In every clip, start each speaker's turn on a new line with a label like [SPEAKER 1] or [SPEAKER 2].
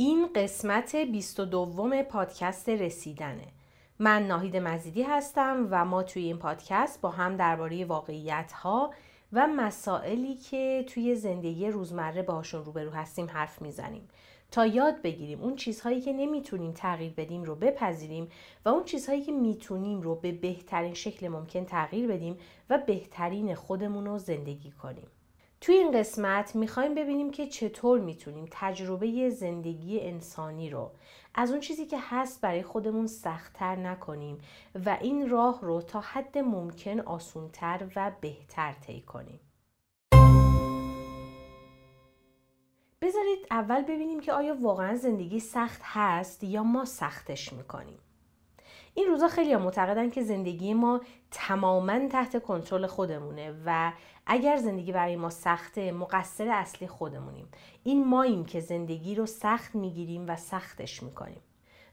[SPEAKER 1] این قسمت 22 پادکست رسیدنه. من ناهید مزیدی هستم و ما توی این پادکست با هم درباره واقعیت ها و مسائلی که توی زندگی روزمره باهاشون روبرو هستیم حرف می‌زنیم. تا یاد بگیریم اون چیزهایی که نمی‌تونیم تغییر بدیم رو بپذیریم و اون چیزهایی که می‌تونیم رو به بهترین شکل ممکن تغییر بدیم و بهترین خودمون رو زندگی کنیم. توی این قسمت می‌خوایم ببینیم که چطور می‌تونیم تجربه زندگی انسانی رو از اون چیزی که هست برای خودمون سختتر نکنیم و این راه رو تا حد ممکن آسونتر و بهتر طی کنیم. بذارید اول ببینیم که آیا واقعا زندگی سخت هست یا ما سختش می‌کنیم. این روزا خیلی معتقدن که زندگی ما تماما تحت کنترل خودمونه و اگر زندگی برای ما سخته مقصر اصلی خودمونیم. این ماییم که زندگی رو سخت می‌گیریم و سختش می‌کنیم.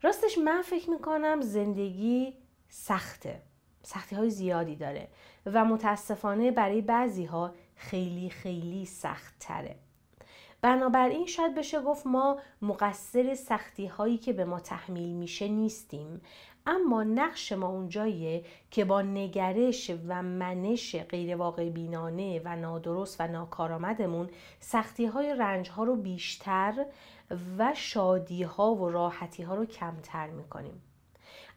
[SPEAKER 1] راستش من فکر می‌کنم زندگی سخته. سختی های زیادی داره و متاسفانه برای بعضی ها خیلی خیلی سخت تره بنابراین شاید بشه گفت ما مقصر سختی هایی که به ما تحمیل میشه نیستیم. اما نقش ما اونجاییه که با نگرش و منش غیر واقع بینانه و نادرست و ناکارآمدمون سختی های رنج ها رو بیشتر و شادی ها و راحتی ها رو کمتر می‌کنیم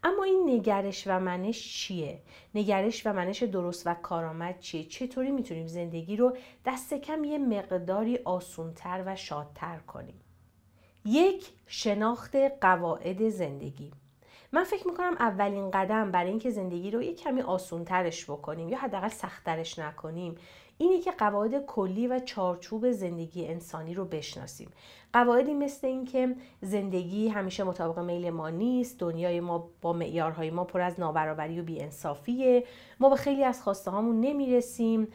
[SPEAKER 1] اما این نگرش و منش چیه؟ نگرش و منش درست و کارآمد چیه؟ چطوری می‌تونیم زندگی رو دست کم یه مقداری آسونتر و شادتر کنیم؟ یک شناخت قواعد زندگی من فکر می‌کنم اولین قدم برای اینکه زندگی رو یه کمی آسونترش بکنیم یا حداقل سختترش نکنیم اینه که قواعد کلی و چارچوب زندگی انسانی رو بشناسیم. قواعدی مثل اینکه زندگی همیشه مطابق میل ما نیست دنیای ما با معیارهای ما پر از نابرابری و بیانصافیه. ما به خیلی از خواسته هامون نمی‌رسیم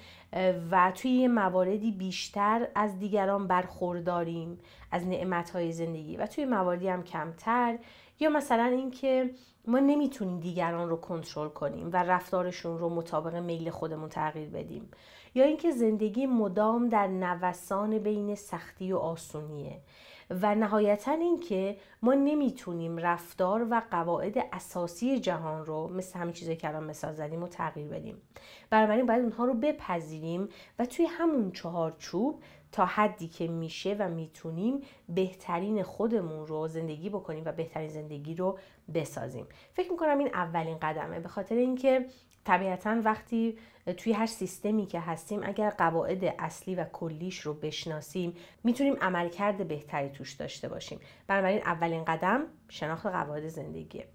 [SPEAKER 1] و توی مواردی بیشتر از دیگران برخورداریم از نعمتهای زندگی. و توی مواردی هم کمتر. یا مثلا اینکه ما نمی‌تونیم دیگران رو کنترل کنیم و رفتارشون رو مطابق میل خودمون تغییر بدیم. یا اینکه زندگی مدام در نوسان بین سختی و آسونیه. و نهایتا اینکه ما نمی‌تونیم رفتار و قواعد اساسی جهان رو مثل همین چیزی که الان مثال زدیم و تغییر بدیم. بنابراین باید اونها رو بپذیریم و توی همون چهارچوب تا حدی که میشه و می‌تونیم بهترین خودمون رو زندگی بکنیم و بهترین زندگی رو بسازیم. فکر می‌کنم این اولین قدمه. به خاطر اینکه طبیعتا وقتی توی هر سیستمی که هستیم اگر قواعد اصلی و کلیش رو بشناسیم می‌تونیم عملکرد بهتری توش داشته باشیم. بنابراین اولین قدم شناخت قواعد زندگیه.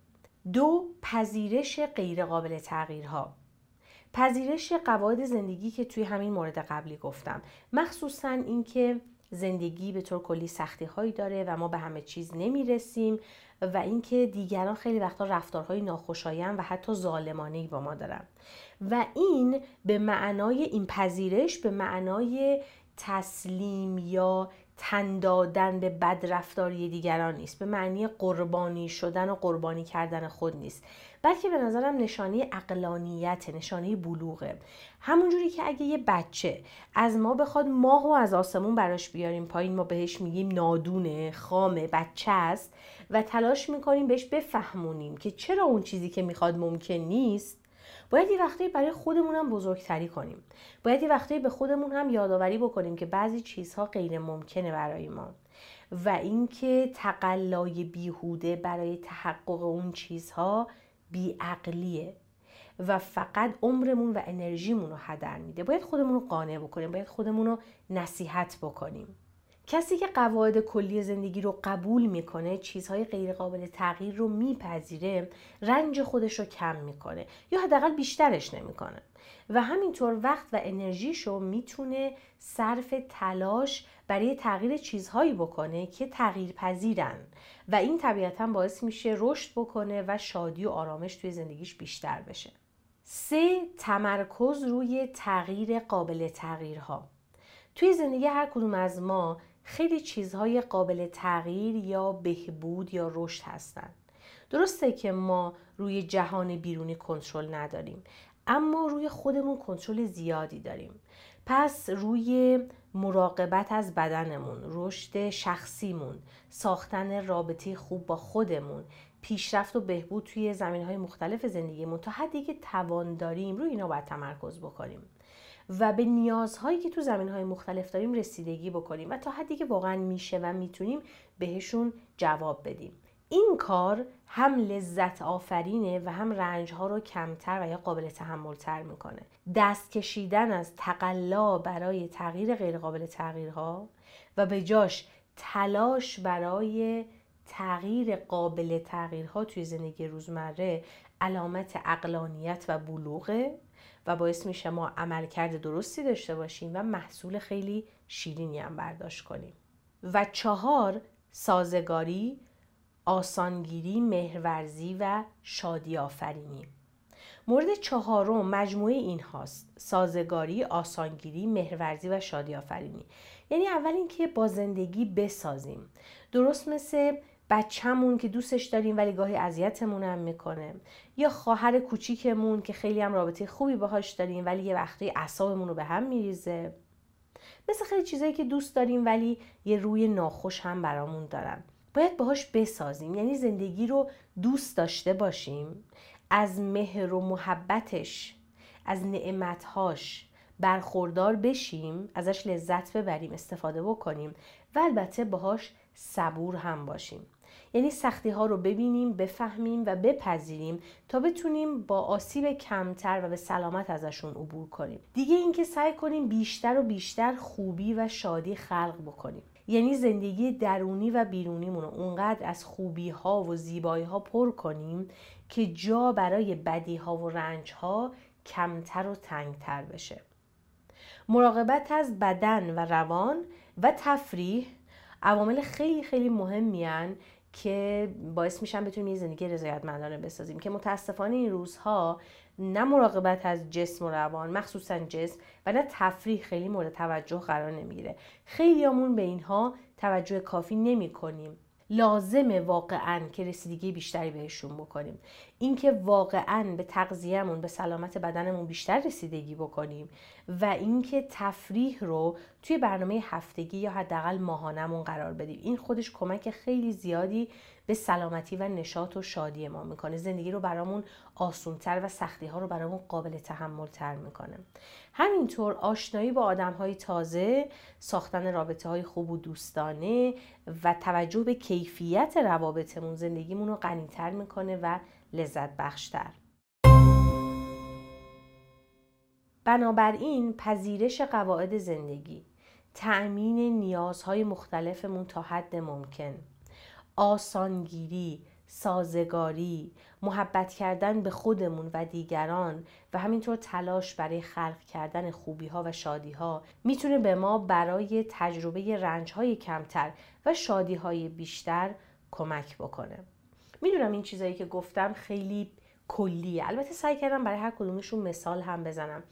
[SPEAKER 1] دو پذیرش غیرقابل تغییرها. پذیرش قواعد زندگی که توی همین مورد قبلی گفتم. مخصوصا اینکه زندگی به طور کلی سختی هایی داره و ما به همه چیز نمی‌رسیم و اینکه دیگران خیلی وقتا رفتارهای ناخوشایند و حتی ظالمانه با ما دارن. و این به معنای این پذیرش به معنای تسلیم یا تن دادن به بدرفتاری دیگران نیست. به معنی قربانی شدن و قربانی کردن خود نیست. بلکه به نظرم نشانه اقلانیت نشانه بلوغه. همونجوری که اگه یه بچه از ما بخواد ماه و از آسمون براش بیاریم پایین ما بهش میگیم نادونه خامه بچه است و تلاش می‌کنیم بهش بفهمونیم که چرا اون چیزی که می‌خواد ممکن نیست باید یه وقتی برای خودمون هم بزرگتری کنیم. باید یه وقتی به خودمون هم یادآوری بکنیم که بعضی چیزها غیر ممکنه برای ما. و اینکه تقلای بیهوده برای تحقق اون چیزها بیعقلیه. و فقط عمرمون و انرژیمون رو هدر میده. باید خودمون رو قانع بکنیم. باید خودمون رو نصیحت بکنیم. کسی که قواعد کلی زندگی رو قبول می‌کنه چیزهای غیرقابل تغییر رو میپذیره رنج خودش رو کم می‌کنه یا حداقل بیشترش نمی‌کنه. و همینطور وقت و انرژیش رو می‌تونه صرف تلاش برای تغییر چیزهایی بکنه که تغییر پذیرن و این طبیعتا باعث میشه رشد بکنه و شادی و آرامش توی زندگیش بیشتر بشه. سه تمرکز روی تغییر قابل تغییرها. توی زندگی هر کدوم از ما خیلی چیزهای قابل تغییر یا بهبود یا رشد هستند درسته که ما روی جهان بیرونی کنترل نداریم اما روی خودمون کنترل زیادی داریم. پس روی مراقبت از بدنمون رشد شخصیمون ساختن رابطه خوب با خودمون پیشرفت و بهبود توی زمین های مختلف زندگیمون تا حدی که توان داریم روی اینا باید تمرکز بکنیم. و به نیازهایی که تو زمین های مختلف داریم رسیدگی بکنیم و تا حدی که واقعا میشه و می‌تونیم بهشون جواب بدیم. این کار هم لذت آفرینه و هم رنج ها رو کمتر و یا قابل تحمل تر می‌کنه. دست کشیدن از تقلا برای تغییر غیرقابل تغییرها و به جاش تلاش برای تغییر قابل تغییرها توی زندگی روزمره علامت اقلانیت و بلوغه و باعث میشه ما عملکرد درستی داشته باشیم و محصول خیلی شیرینی هم برداشت کنیم. و چهار سازگاری آسانگیری مهرورزی و شادی آفرینی مورد چهارم مجموعه این هاست. سازگاری آسانگیری مهرورزی و شادی آفرینی یعنی اول اینکه با زندگی بسازیم. درست مثل بچهمون که دوستش داریم ولی گاهی اذیتمون هم می‌کنه. یا خواهر کوچیکمون که خیلی هم رابطه خوبی باهاش داریم ولی یه وقتی اعصابمون رو به هم میریزه. مثل خیلی چیزایی که دوست داریم ولی یه روی ناخوش هم برامون دارن. باید باهاش بسازیم یعنی زندگی رو دوست داشته باشیم. از مهر و محبتش از نعمتهاش برخوردار بشیم ازش لذت ببریم استفاده بکنیم. و البته باهاش صبور هم باشیم. یعنی سختی ها رو ببینیم بفهمیم و بپذیریم تا بتونیم با آسیب کمتر و به سلامت ازشون عبور کنیم. دیگه اینکه سعی کنیم بیشتر و بیشتر خوبی و شادی خلق بکنیم. یعنی زندگی درونی و بیرونیمون رو اونقدر از خوبی ها و زیبایی ها پر کنیم که جا برای بدی ها و رنج ها کمتر و تنگتر بشه. مراقبت از بدن و روان و تفریح عوامل خیلی خیلی مهمی که باعث میشن بتونیم یه زندگی رضایتمندانه بسازیم. که متاسفانه این روزها نه مراقبت از جسم و روان مخصوصا جسم و نه تفریح خیلی مورد توجه قرار نمی‌گیره. خیلیامون به اینها توجه کافی نمی کنیم لازمه واقعا که رسیدگی بیشتری بهشون بکنیم. اینکه واقعا به تغذیهمون به سلامت بدنمون بیشتر رسیدگی بکنیم و اینکه تفریح رو توی برنامه هفتگی یا حداقل ماهانمون قرار بدیم. این خودش کمک خیلی زیادی به سلامتی و نشاط و شادی ما می‌کنه. زندگی رو برامون آسونتر و سختی ها رو برامون قابل تحمل تر می‌کنه. همینطور آشنایی با آدم های تازه ساختن رابطه های خوب و دوستانه و توجه به کیفیت روابطمون زندگیمون رو غنیتر می‌کنه و لذت بخشتر. بنابراین پذیرش قواعد زندگی تأمین نیازهای مختلفمون تا حد ممکن. آسانگیری سازگاری محبت کردن به خودمون و دیگران و همینطور تلاش برای خلق کردن خوبی ها و شادی ها می‌تونه به ما برای تجربه رنج های کمتر و شادی های بیشتر کمک بکنه. می‌دونم این چیزایی که گفتم خیلی کلیه. البته سعی کردم برای هر کدومشون مثال هم بزنم.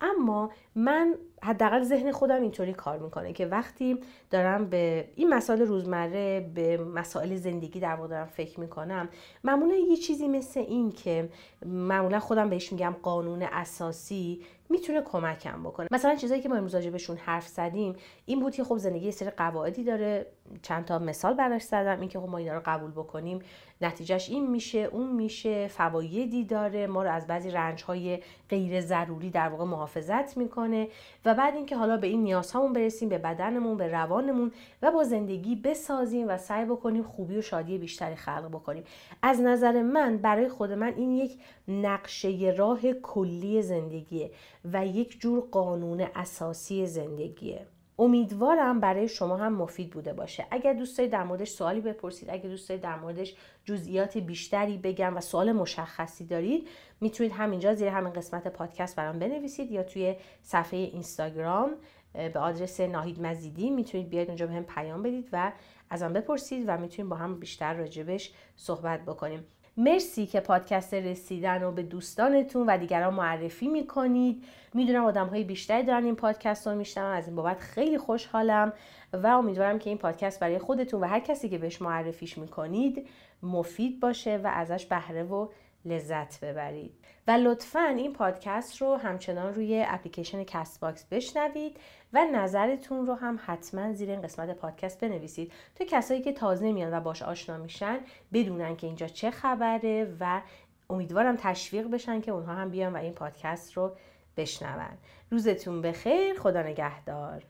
[SPEAKER 1] اما من حداقل ذهن خودم اینطوری کار می‌کنه که وقتی دارم به این مسائل روزمره به مسائل زندگی در واقع دارم فکر می‌کنم معمولا یه چیزی مثل این که معمولا خودم بهش میگم قانون اساسی می‌تونه کمکم بکنه. مثلا چیزایی که ما امروز بهشون حرف زدیم این بود که خب زندگی یه سری قواعدی داره. چند تا مثال براش زدم اینکه خب ما اینا رو قبول بکنیم. نتیجهش این میشه اون میشه فوایدی داره. ما رو از بعضی رنج های غیر ضروری در واقع محافظت می‌کنه و بعد اینکه حالا به این نیازهامون برسیم به بدنمون به روانمون و با زندگی بسازیم و سعی بکنیم خوبی و شادی بیشتری خلق بکنیم. از نظر من برای خود من این یک نقشه راه کلی زندگیه و یک جور قانون اساسی زندگیه. امیدوارم برای شما هم مفید بوده باشه. اگر دوست دارید در موردش سوالی بپرسید اگر دوست دارید در موردش جزئیات بیشتری بگم و سوال مشخصی دارید می‌تونید همینجا زیر همین قسمت پادکست برام بنویسید یا توی صفحه اینستاگرام به آدرس ناهید مزیدی می‌تونید بیاید اونجا بهم پیام بدید و ازم بپرسید و می‌تونیم با هم بیشتر راجبش صحبت بکنیم. مرسی که پادکست رسیدن رو به دوستانتون و دیگران معرفی می‌کنید. می‌دونم آدم های بیشتری دارن این پادکست رو میشنم از این بابت خیلی خوشحالم و امیدوارم که این پادکست برای خودتون و هر کسی که بهش معرفیش می‌کنید مفید باشه و ازش بهره و لذت ببرید. و لطفا این پادکست رو همچنان روی اپلیکیشن Castbox بشنوید و نظرتون رو هم حتما زیر این قسمت پادکست بنویسید. تا کسایی که تازه میان و باش آشنا میشن بدونن که اینجا چه خبره و امیدوارم تشویق بشن که اونها هم بیان و این پادکست رو بشنون. روزتون بخیر خدا نگهدار.